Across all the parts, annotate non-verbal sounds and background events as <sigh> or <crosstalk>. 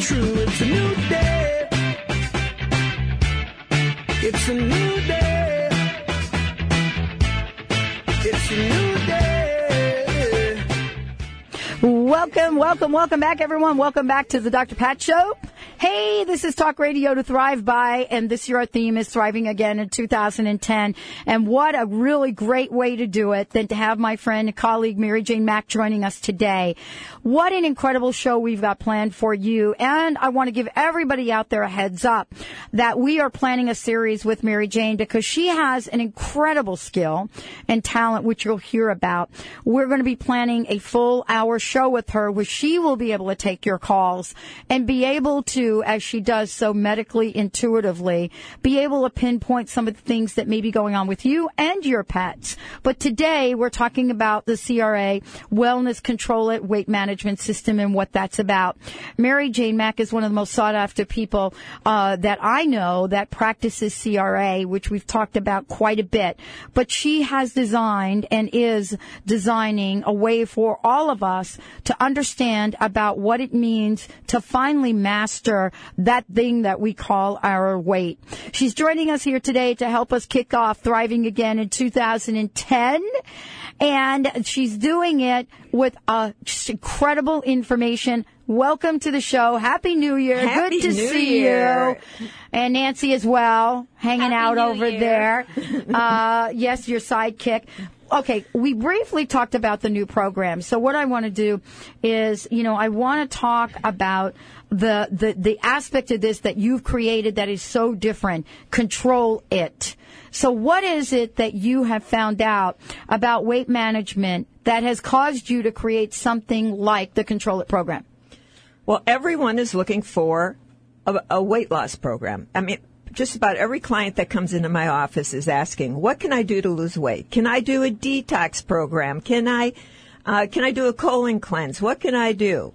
true. It's a new day. It's a new day. It's a new day. Welcome, welcome, welcome back, everyone. Welcome back to the Dr. Pat Show. Hey, this is Talk Radio to Thrive By, and this year our theme is Thriving Again in 2010. And what a really great way to do it than to have my friend and colleague Mary Jane Mack joining us today. What an incredible show we've got planned for you. And I want to give everybody out there a heads up that we are planning a series with Mary Jane because she has an incredible skill and talent, which you'll hear about. We're going to be planning a full hour show with her where she will be able to take your calls and be able to as she does so medically intuitively, be able to pinpoint some of the things that may be going on with you and your pets. But today we're talking about the CRA Wellness Control It Weight Management System and what that's about. Mary Jane Mack is one of the most sought after people uh, that I know that practices CRA, which we've talked about quite a bit. But she has designed and is designing a way for all of us to understand about what it means to finally master that thing that we call our weight. She's joining us here today to help us kick off Thriving Again in 2010. And she's doing it with uh, incredible information. Welcome to the show. Happy New Year. Happy Good to New see Year. you. And Nancy as well, hanging Happy out New over Year. there. <laughs> Uh, yes, your sidekick. Okay, we briefly talked about the new program. So what I want to do is, you know, I want to talk about the, the, the aspect of this that you've created that is so different. Control it. So what is it that you have found out about weight management that has caused you to create something like the Control It program? Well, everyone is looking for a, a weight loss program. I mean, just about every client that comes into my office is asking, "What can I do to lose weight? Can I do a detox program? Can I, uh, can I do a colon cleanse? What can I do?"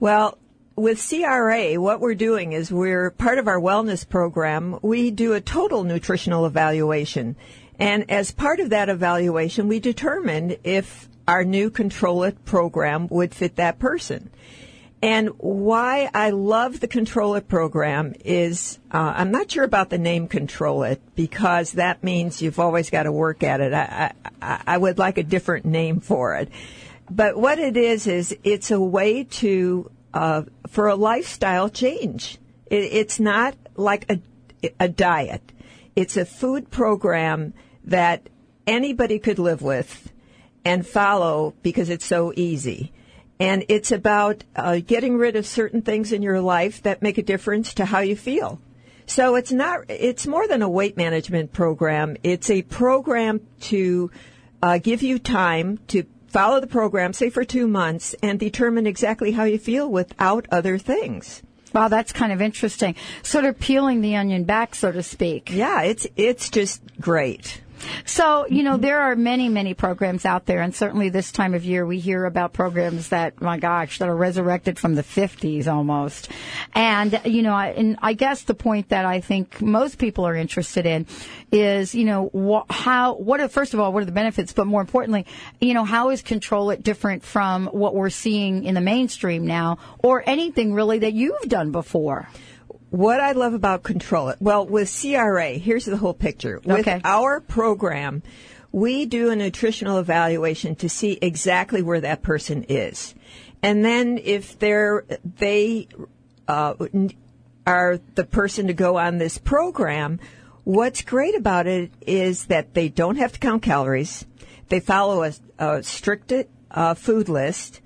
Well, with CRA, what we're doing is we're part of our wellness program. We do a total nutritional evaluation, and as part of that evaluation, we determine if our new Control It program would fit that person. And why I love the Control It program is uh, I'm not sure about the name Control It because that means you've always got to work at it. I, I, I would like a different name for it. But what it is is it's a way to uh, for a lifestyle change. It, it's not like a a diet. It's a food program that anybody could live with and follow because it's so easy. And it's about uh, getting rid of certain things in your life that make a difference to how you feel. So it's not, it's more than a weight management program. It's a program to uh, give you time to follow the program, say for two months, and determine exactly how you feel without other things. Wow, that's kind of interesting. Sort of peeling the onion back, so to speak. Yeah, it's it's just great. So, you know, there are many, many programs out there, and certainly this time of year we hear about programs that, my gosh, that are resurrected from the 50s almost. And, you know, I- and I guess the point that I think most people are interested in is, you know, wh- how, what are, first of all, what are the benefits, but more importantly, you know, how is Control It different from what we're seeing in the mainstream now, or anything really that you've done before? What I love about Control It, well, with CRA, here's the whole picture. With Okay. our program, we do a nutritional evaluation to see exactly where that person is. And then if they're, they, uh, are the person to go on this program, what's great about it is that they don't have to count calories. They follow a, a strict uh, food list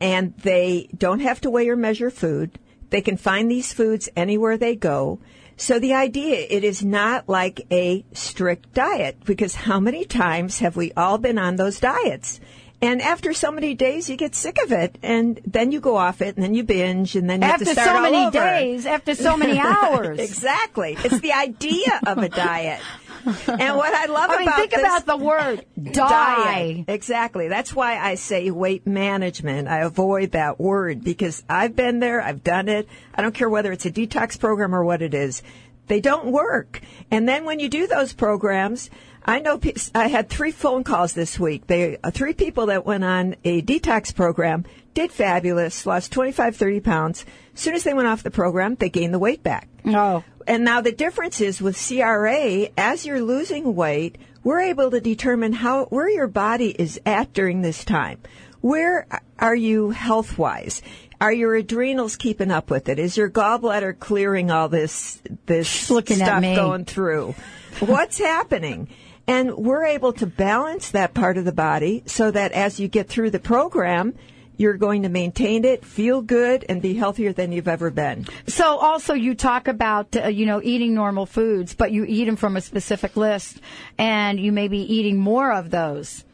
and they don't have to weigh or measure food. They can find these foods anywhere they go. So the idea, it is not like a strict diet because how many times have we all been on those diets? And after so many days, you get sick of it, and then you go off it, and then you binge, and then you have After to start so many days, after so many <laughs> hours. exactly, it's the idea of a diet. And what I love I mean, about think this- about the word <laughs> die. diet. Exactly. That's why I say weight management. I avoid that word because I've been there. I've done it. I don't care whether it's a detox program or what it is. They don't work. And then when you do those programs, I know pe- I had three phone calls this week. They uh, three people that went on a detox program did fabulous, lost 25, 30 pounds. As soon as they went off the program, they gained the weight back. Oh. And now the difference is with CRA, as you're losing weight, we're able to determine how where your body is at during this time. Where are you health wise? Are your adrenals keeping up with it? Is your gallbladder clearing all this this She's looking at stuff me. going through? What's happening? And we're able to balance that part of the body so that as you get through the program, you're going to maintain it, feel good, and be healthier than you've ever been. So also you talk about uh, you know eating normal foods, but you eat them from a specific list, and you may be eating more of those.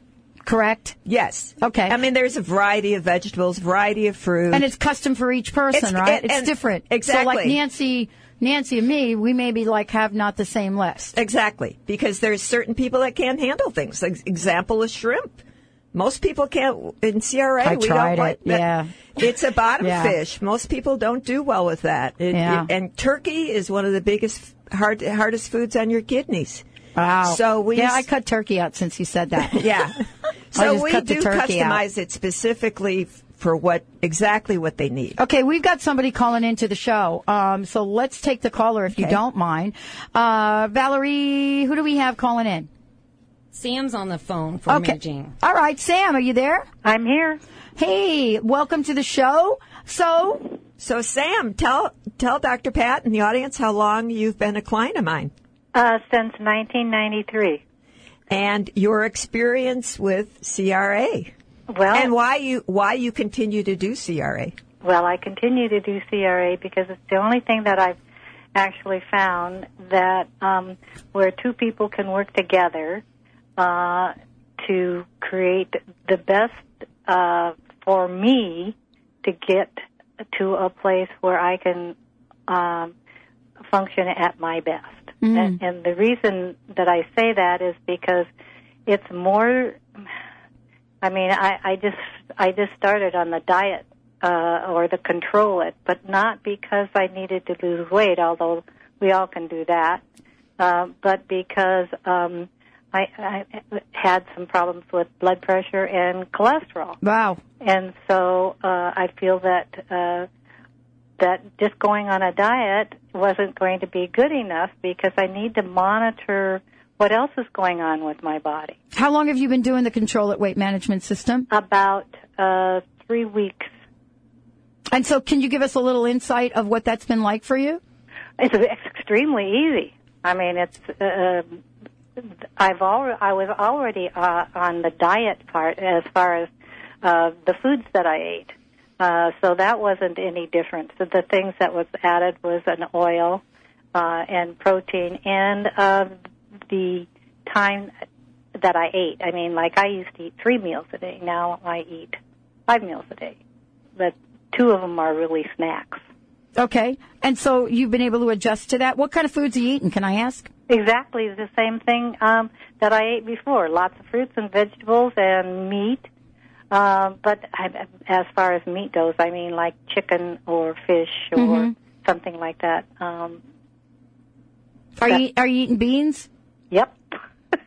Correct. Yes. Okay. I mean, there's a variety of vegetables, variety of fruit. And it's custom for each person, It's- right? and- it's different. So like Nancy, Nancy and me, we maybe like have not the same list. Exactly, because there's certain people that can't handle things. Like example is shrimp. Most people can't in CRA. I we tried don't like it, yeah. It's a bottom Yeah. fish. Most people don't do well with that. It- Yeah. it- and turkey is one of the biggest hard, hardest foods on your kidneys. Wow. So we yeah, s- I cut turkey out since you said that. Yeah. <laughs> So we cut do turkey out. customize it specifically f- for what exactly what they need. Okay, we've got somebody calling into the show. Um, so let's take the caller if you don't mind. Uh, Valerie, who do we have calling in? Sam's on the phone for Okay. imaging. All right, Sam, are you there? I'm here. Hey, welcome to the show. So, So Sam, tell tell Dr. Pat and the audience how long you've been a client of mine. Uh, since 1993. and your experience with CRA Well, and why you why you continue to do CRA. well, I continue to do CRA because it's the only thing that I've actually found that um, where two people can work together uh, to create the best uh, for me to get to a place where I can um, function at my best. And, and the reason that I say that is because it's more. I mean, I, I just I just started on the diet uh, or the control it, but not because I needed to lose weight, although we all can do that, uh, but because um, I, I had some problems with blood pressure and cholesterol wow. and so uh, I feel that uh, that just going on a diet wasn't going to be good enough because I need to monitor what else is going on with my body. How long have you been doing the control it weight management system? About uh, three weeks. And so, can you give us a little insight of what that's been like for you? It's, it's extremely easy. I mean, it's. Uh, I've al- I was already uh, on the diet part as far as uh, the foods that I ate. Uh, so that wasn't any different. So the things that was added was an oil uh, and protein and uh, the time that I ate. I mean, like I used to eat three meals a day. Now I eat five meals a day, but two of them are really snacks. Okay. And so, you've been able to adjust to that. What kind of foods are you eating? Can I ask? Exactly the same thing um, that I ate before. Lots of fruits and vegetables and meat. Um, but I, as far as meat goes, I mean like chicken or fish or something like that. Um, Are you are you eating beans? Yep.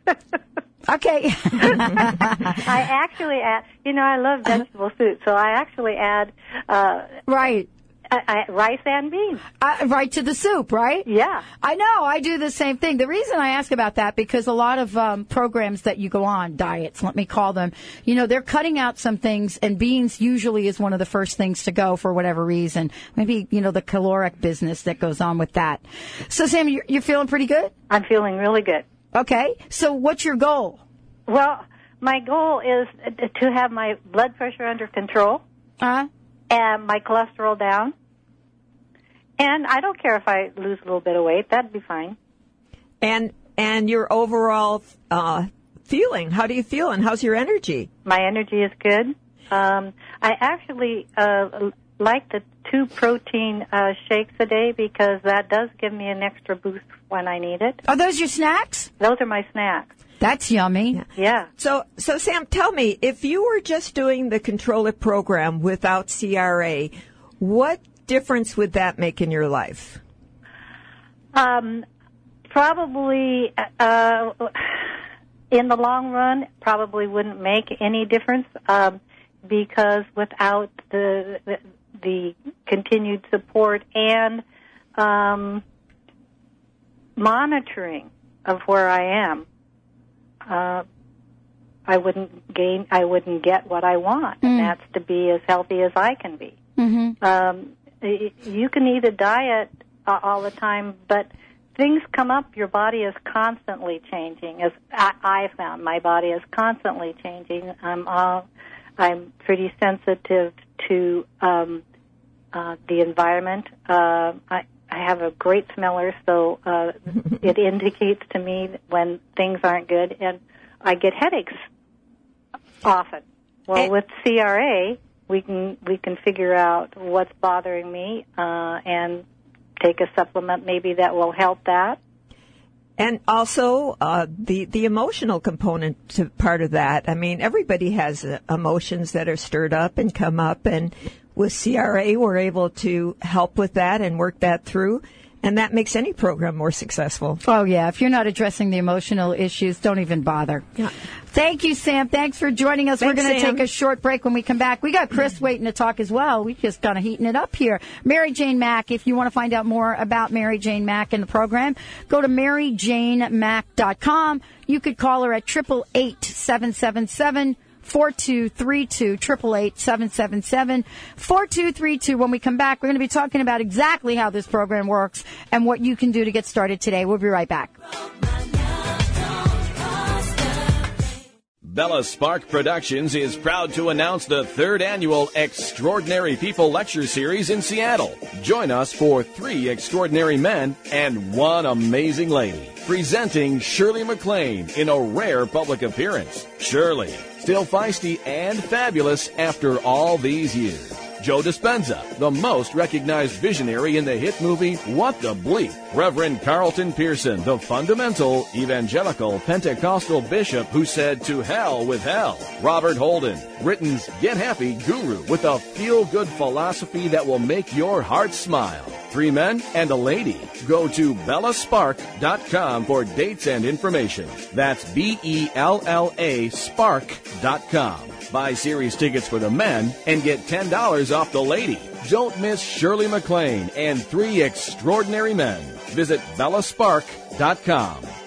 <laughs> Okay. <laughs> I actually add, you know, I love vegetable soup, so I actually add uh, right. I, I, rice and beans. Uh, right to the soup, right? Yeah. I know. I do the same thing. The reason I ask about that because a lot of um, programs that you go on, diets, let me call them, you know, they're cutting out some things, and beans usually is one of the first things to go for whatever reason. Maybe you know the caloric business that goes on with that. So, Sam, you're, you're feeling pretty good. I'm feeling really good. Okay. So, what's your goal? Well, my goal is to have my blood pressure under control. Huh? and my cholesterol down. And I don't care if I lose a little bit of weight; that'd be fine. And and your overall uh, feeling. How do you feel and how's your energy? My energy is good. Um, I actually uh, like the two protein uh, shakes a day because that does give me an extra boost when I need it. Are those your snacks? Those are my snacks. That's yummy. Yeah. So so Sam, tell me if you were just doing the Control It program without CRA, what difference would that make in your life? Um, probably uh, in the long run, probably wouldn't make any difference um, because without the, the the continued support and um, monitoring of where I am, uh, I wouldn't gain. I wouldn't get what I want, and that's to be as healthy as I can be. Mm-hmm. Um, you can eat a diet uh, all the time, but things come up. Your body is constantly changing. As I, I found, my body is constantly changing. I'm all, I'm pretty sensitive to um, uh, the environment. Uh, I, I have a great smeller, so uh, it <laughs> indicates to me when things aren't good, and I get headaches often. Well, And- with CRA, we can we can figure out what's bothering me uh, and take a supplement maybe that will help that. And also uh, the the emotional component to part of that. I mean, everybody has uh, emotions that are stirred up and come up, and with CRA, we're able to help with that and work that through, and that makes any program more successful. Oh yeah, if you're not addressing the emotional issues, don't even bother. Yeah. Thank you, Sam. Thanks for joining us. We're going to take a short break when we come back. We got Chris waiting to talk as well. We just kind of heating it up here. Mary Jane Mack, if you want to find out more about Mary Jane Mack and the program, go to maryjanemack.com. You could call her at triple eight seven seven seven. 4232 777 4232. When we come back, we're going to be talking about exactly how this program works and what you can do to get started today. We'll be right back. Bella Spark Productions is proud to announce the third annual Extraordinary People Lecture Series in Seattle. Join us for three extraordinary men and one amazing lady. Presenting Shirley MacLaine in a rare public appearance. Shirley, still feisty and fabulous after all these years. Joe Dispenza, the most recognized visionary in the hit movie What the Bleep. Reverend Carlton Pearson, the fundamental evangelical Pentecostal bishop who said to hell with hell. Robert Holden, Britain's Get Happy guru with a feel good philosophy that will make your heart smile. Three men and a lady. Go to bellaspark.com for dates and information. That's B E L L A spark.com. Buy series tickets for the men and get $10 off the lady. Don't miss Shirley MacLaine and three extraordinary men. Visit bellaspark.com.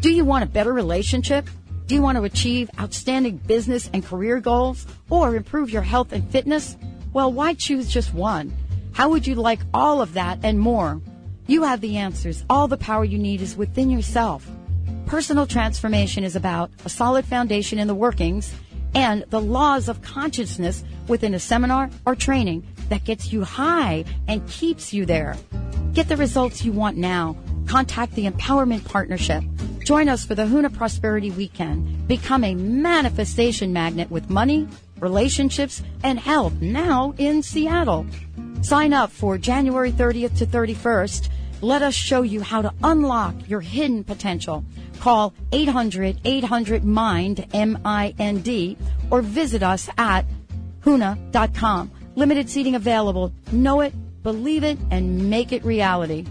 Do you want a better relationship? Do you want to achieve outstanding business and career goals or improve your health and fitness? Well, why choose just one? How would you like all of that and more? You have the answers. All the power you need is within yourself. Personal transformation is about a solid foundation in the workings and the laws of consciousness within a seminar or training that gets you high and keeps you there. Get the results you want now. Contact the Empowerment Partnership. Join us for the Huna Prosperity Weekend. Become a manifestation magnet with money, relationships, and health now in Seattle. Sign up for January 30th to 31st. Let us show you how to unlock your hidden potential. Call 800 800 MIND, M I N D, or visit us at huna.com. Limited seating available. Know it, believe it, and make it reality.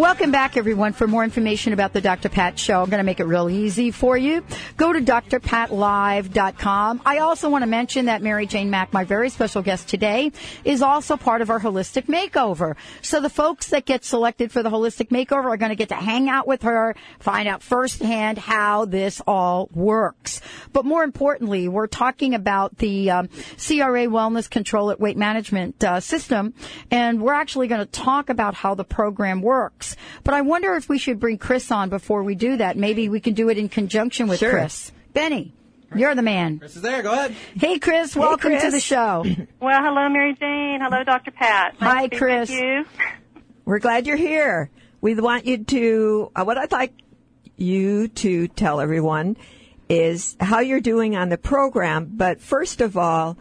Welcome back, everyone. For more information about the Dr. Pat Show, I'm going to make it real easy for you. Go to drpatlive.com. I also want to mention that Mary Jane Mack, my very special guest today, is also part of our holistic makeover. So the folks that get selected for the holistic makeover are going to get to hang out with her, find out firsthand how this all works. But more importantly, we're talking about the um, CRA Wellness Control It Weight Management uh, System, and we're actually going to talk about how the program works. But I wonder if we should bring Chris on before we do that. Maybe we can do it in conjunction with Sure. Chris. Benny, you're the man. Chris is there. Go ahead. Hey, Chris, welcome to Chris. the show. <clears throat> Well, hello, Mary Jane. Hello, Dr. Pat. Nice Hi, to be Chris. With you. We're glad you're here. We want you to, uh, what I'd like you to tell everyone is how you're doing on the program. But first of all,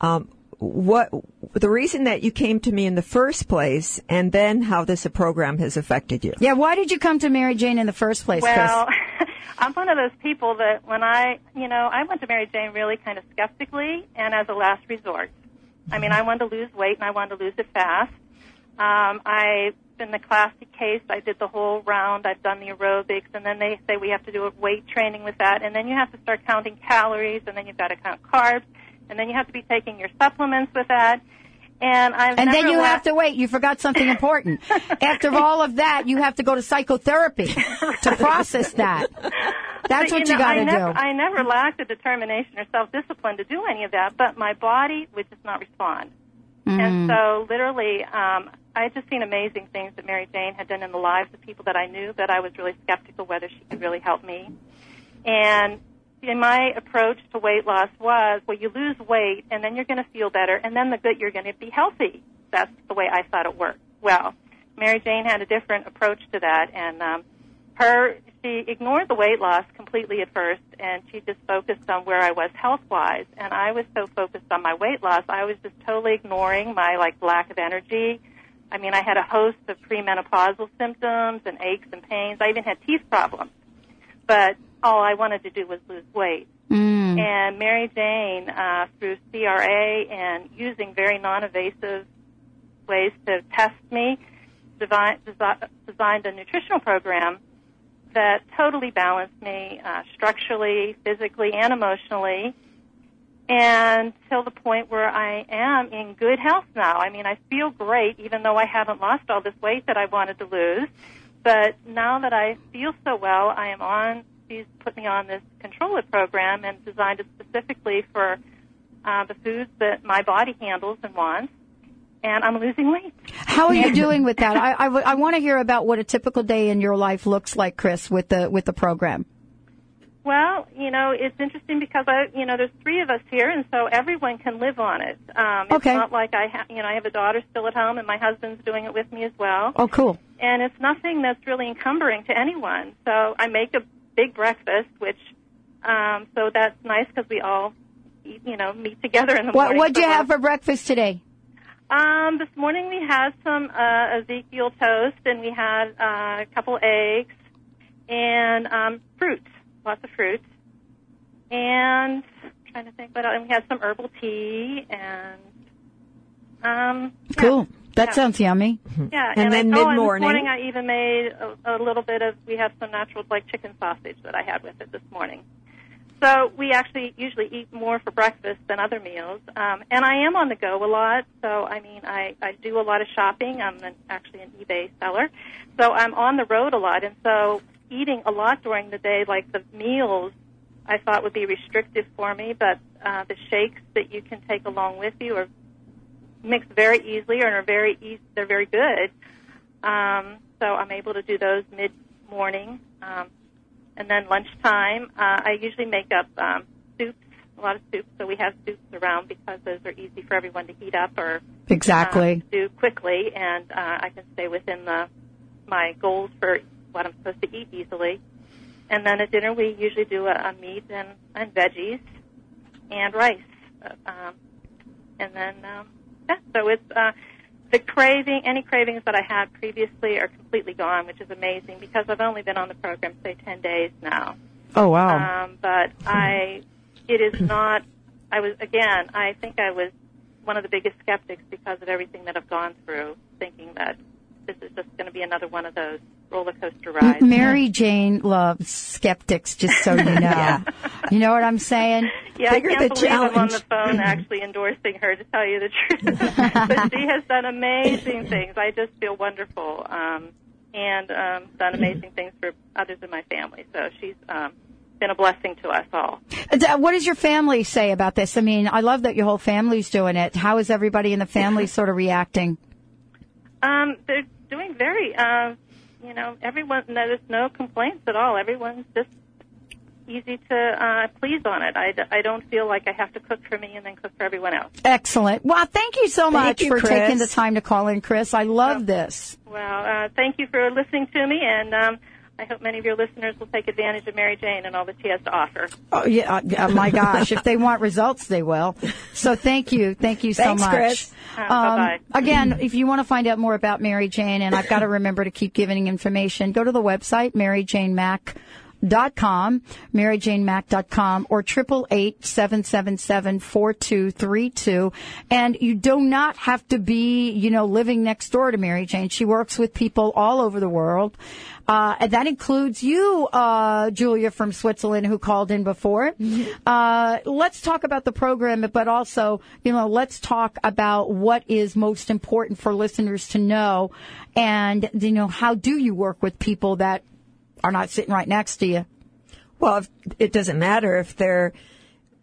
um, what the reason that you came to me in the first place, and then how this program has affected you. Yeah, why did you come to Mary Jane in the first place, Well, Chris? <laughs> I'm one of those people that when I, you know, I went to Mary Jane really kind of skeptically and as a last resort. I mean, I wanted to lose weight and I wanted to lose it fast. Um, I've been the classic case. I did the whole round. I've done the aerobics, and then they say we have to do a weight training with that, and then you have to start counting calories, and then you've got to count carbs, and then you have to be taking your supplements with that. And I've And then you la- have to wait. You forgot something important. <laughs> After all of that, you have to go to psychotherapy <laughs> to process that. That's But, what you, you got to do. I never lacked the determination or self-discipline to do any of that, but my body would just not respond. Mm-hmm. And so, literally, um, I had just seen amazing things that Mary Jane had done in the lives of people that I knew that I was really skeptical whether she could really help me. And in my approach to weight loss was, well, you lose weight, and then you're going to feel better, and then the good, you're going to be healthy. That's the way I thought it worked. Well, Mary Jane had a different approach to that, and um, her she ignored the weight loss completely at first, and she just focused on where I was health wise. And I was so focused on my weight loss, I was just totally ignoring my like lack of energy. I mean, I had a host of premenopausal symptoms and aches and pains. I even had teeth problems, but all I wanted to do was lose weight. Mm. And Mary Jane, uh, through CRA and using very non-invasive ways to test me, devi- desi- designed a nutritional program that totally balanced me uh, structurally, physically, and emotionally, and till the point where I am in good health now. I mean, I feel great, even though I haven't lost all this weight that I wanted to lose. But now that I feel so well, I am on. She's put me on this Control It program and designed it specifically for uh, the foods that my body handles and wants. And I'm losing weight. How are you <laughs> doing with that? I, I, want to hear about what a typical day in your life looks like, Chris, with the with the program. Well, you know, it's interesting because I, you know, there's three of us here, and so everyone can live on it. Um, it's Okay. not like I, ha- you know, I have a daughter still at home, and my husband's doing it with me as well. Oh, cool. And it's nothing that's really encumbering to anyone. So I make a big breakfast, which, um, so that's nice because we all, eat, you know, meet together in the What morning. what'd you have for breakfast today? Um, this morning we had some uh, Ezekiel toast, and we had uh, a couple eggs and um, fruit, lots of fruit, and I'm trying to think what else. And we had some herbal tea and um, yeah. Cool. That Yeah. sounds yummy. Yeah, And I, then oh, mid-morning? morning I even made a, a little bit of. We have some natural like chicken sausage that I had with it this morning. So we actually usually eat more for breakfast than other meals, um, and I am on the go a lot. So I mean, I I do a lot of shopping. I'm an, actually an eBay seller, so I'm on the road a lot, and so eating a lot during the day, like the meals, I thought would be restrictive for me. But uh, the shakes that you can take along with you are mix very easily and are very easy, they're very good. Um, so I'm able to do those mid morning. Um, and then lunchtime, uh, I usually make up um, soups, a lot of soups. So we have soups around because those are easy for everyone to heat up or Exactly. uh, do quickly, and uh, I can stay within the my goals for what I'm supposed to eat easily. And then at dinner, we usually do a, a meat and, and veggies and rice. Uh, um, and then, um, yeah, so it's uh, the craving, any cravings that I had previously are completely gone, which is amazing because I've only been on the program, say, 10 days now. Oh wow. Um, but I, it is <clears throat> not. I was again. I think I was one of the biggest skeptics because of everything that I've gone through, thinking that this is just going to be another one of those roller coaster rides. Mary Jane loves skeptics, just so you <laughs> know. You know what I'm saying? Yeah, I can't believe I'm on the phone <laughs> actually endorsing her to tell you the truth. <laughs> but she has done amazing things. I just feel wonderful. Um, and um, done amazing things for others in my family. So she's um, been a blessing to us all. Uh, What does your family say about this? I mean, I love that your whole family's doing it. How is everybody in the family <laughs> sort of reacting? Um, they're doing very, uh, you know, everyone, there's no complaints at all. Everyone's just easy to uh, please on it. I, I don't feel like I have to cook for me and then cook for everyone else. Excellent. Well, thank you so Thank much you, for Chris. taking the time to call in, Chris. I love this. Well, uh, thank you for listening to me, and um, I hope many of your listeners will take advantage of Mary Jane and all that she has to offer. Oh yeah, uh, my gosh! if they want results, they will. So thank you, thank you so Thanks, much. Chris. Uh, bye-bye. again, if you want to find out more about Mary Jane, and I've got to remember to keep giving information, go to the website Mary Jane maryjanemack.com, maryjanemack.com, or triple eight seven seven seven four two three two. And you do not have to be, you know, living next door to Mary Jane. She works with people all over the world. Uh, and that includes you, uh, Julia from Switzerland, who called in before. Uh, let's talk about the program, but also, you know, let's talk about what is most important for listeners to know. And, you know, how do you work with people that are not sitting right next to you? Well, if, it doesn't matter if they're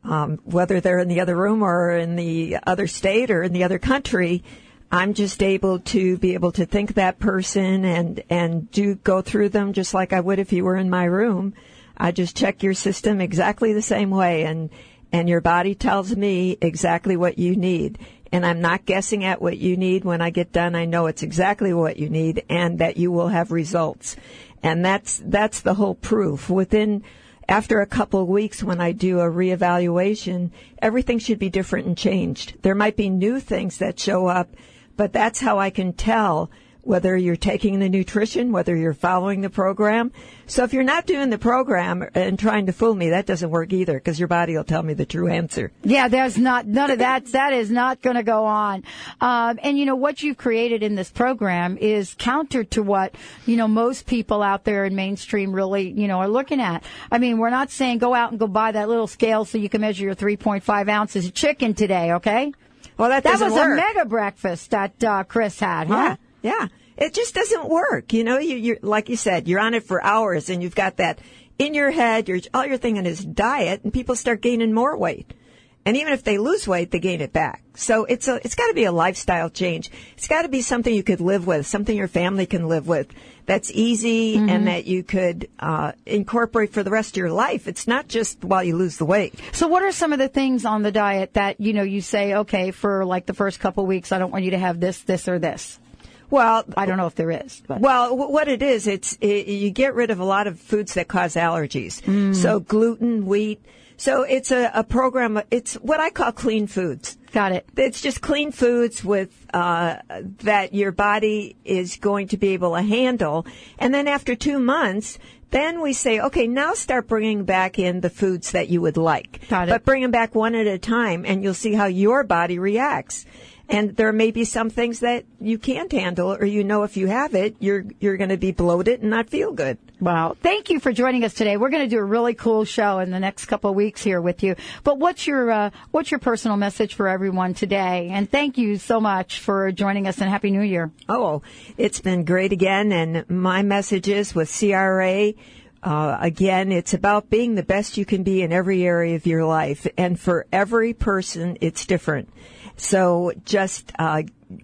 um, whether they're in the other room or in the other state or in the other country. I'm just able to be able to think that person and and do go through them just like I would if you were in my room. I just check your system exactly the same way, and and your body tells me exactly what you need. And I'm not guessing at what you need. When I get done, I know it's exactly what you need, and that you will have results. And that's that's the whole proof. Within after a couple of weeks when I do a reevaluation, everything should be different and changed. There might be new things that show up, but that's how I can tell whether you're taking the nutrition, whether you're following the program. So if you're not doing the program and trying to fool me, that doesn't work either because your body will tell me the true answer. Yeah, there's not none of that. That is not going to go on. Um, and you know what you've created in this program is counter to what you know most people out there in mainstream really you know are looking at. I mean, we're not saying go out and go buy that little scale so you can measure your 3.5 ounces of chicken today. Okay, Well, that that was work. a mega breakfast that uh, Chris had, huh? Yeah, yeah. It just doesn't work. You know, you, you're like you said, you're on it for hours, and you've got that in your head. You're all you're thinking is diet, and people start gaining more weight. And even if they lose weight, they gain it back. So it's a, it's got to be a lifestyle change. It's got to be something you could live with, something your family can live with. That's easy and that you could uh, incorporate for the rest of your life. It's not just while you lose the weight. So, what are some of the things on the diet that you know you say, okay, for like the first couple weeks, I don't want you to have this, this, or this. Well, I don't know if there is. But. Well, what it is, it's it, you get rid of a lot of foods that cause allergies. So gluten, wheat. So it's a, a program. It's what I call clean foods. Got it. It's just clean foods with uh, that your body is going to be able to handle. And then after two months, then we say, okay, now start bringing back in the foods that you would like. Got it. But bring them back one at a time, and you'll see how your body reacts. And there may be some things that you can't handle, or you know if you have it, you're you're going to be bloated and not feel good. Wow. Thank you for joining us today. We're going to do a really cool show in the next couple of weeks here with you. But what's your uh, what's your personal message for everyone today? And thank you so much for joining us and happy new year. Oh, it's been great again. And my message is with CRA. Uh, again, it's about being the best you can be in every area of your life, and for every person, it's different. So just uh,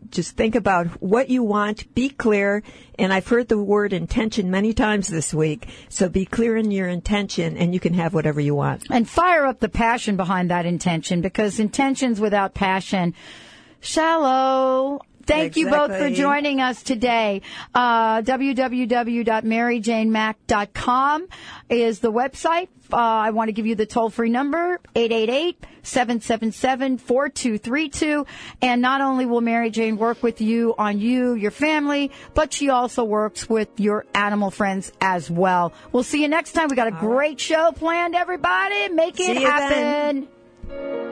just think about what you want. Be clear, and I've heard the word intention many times this week. So be clear in your intention, and you can have whatever you want. And fire up the passion behind that intention because intentions without passion, shallow. Thank you both for joining us today. Uh, www.maryjanemack.com is the website. Uh, I want to give you the toll free number, 888-777-4232. And not only will Mary Jane work with you on you, your family, but she also works with your animal friends as well. We'll see you next time. We got a great show planned, everybody. Make it See you then. happen.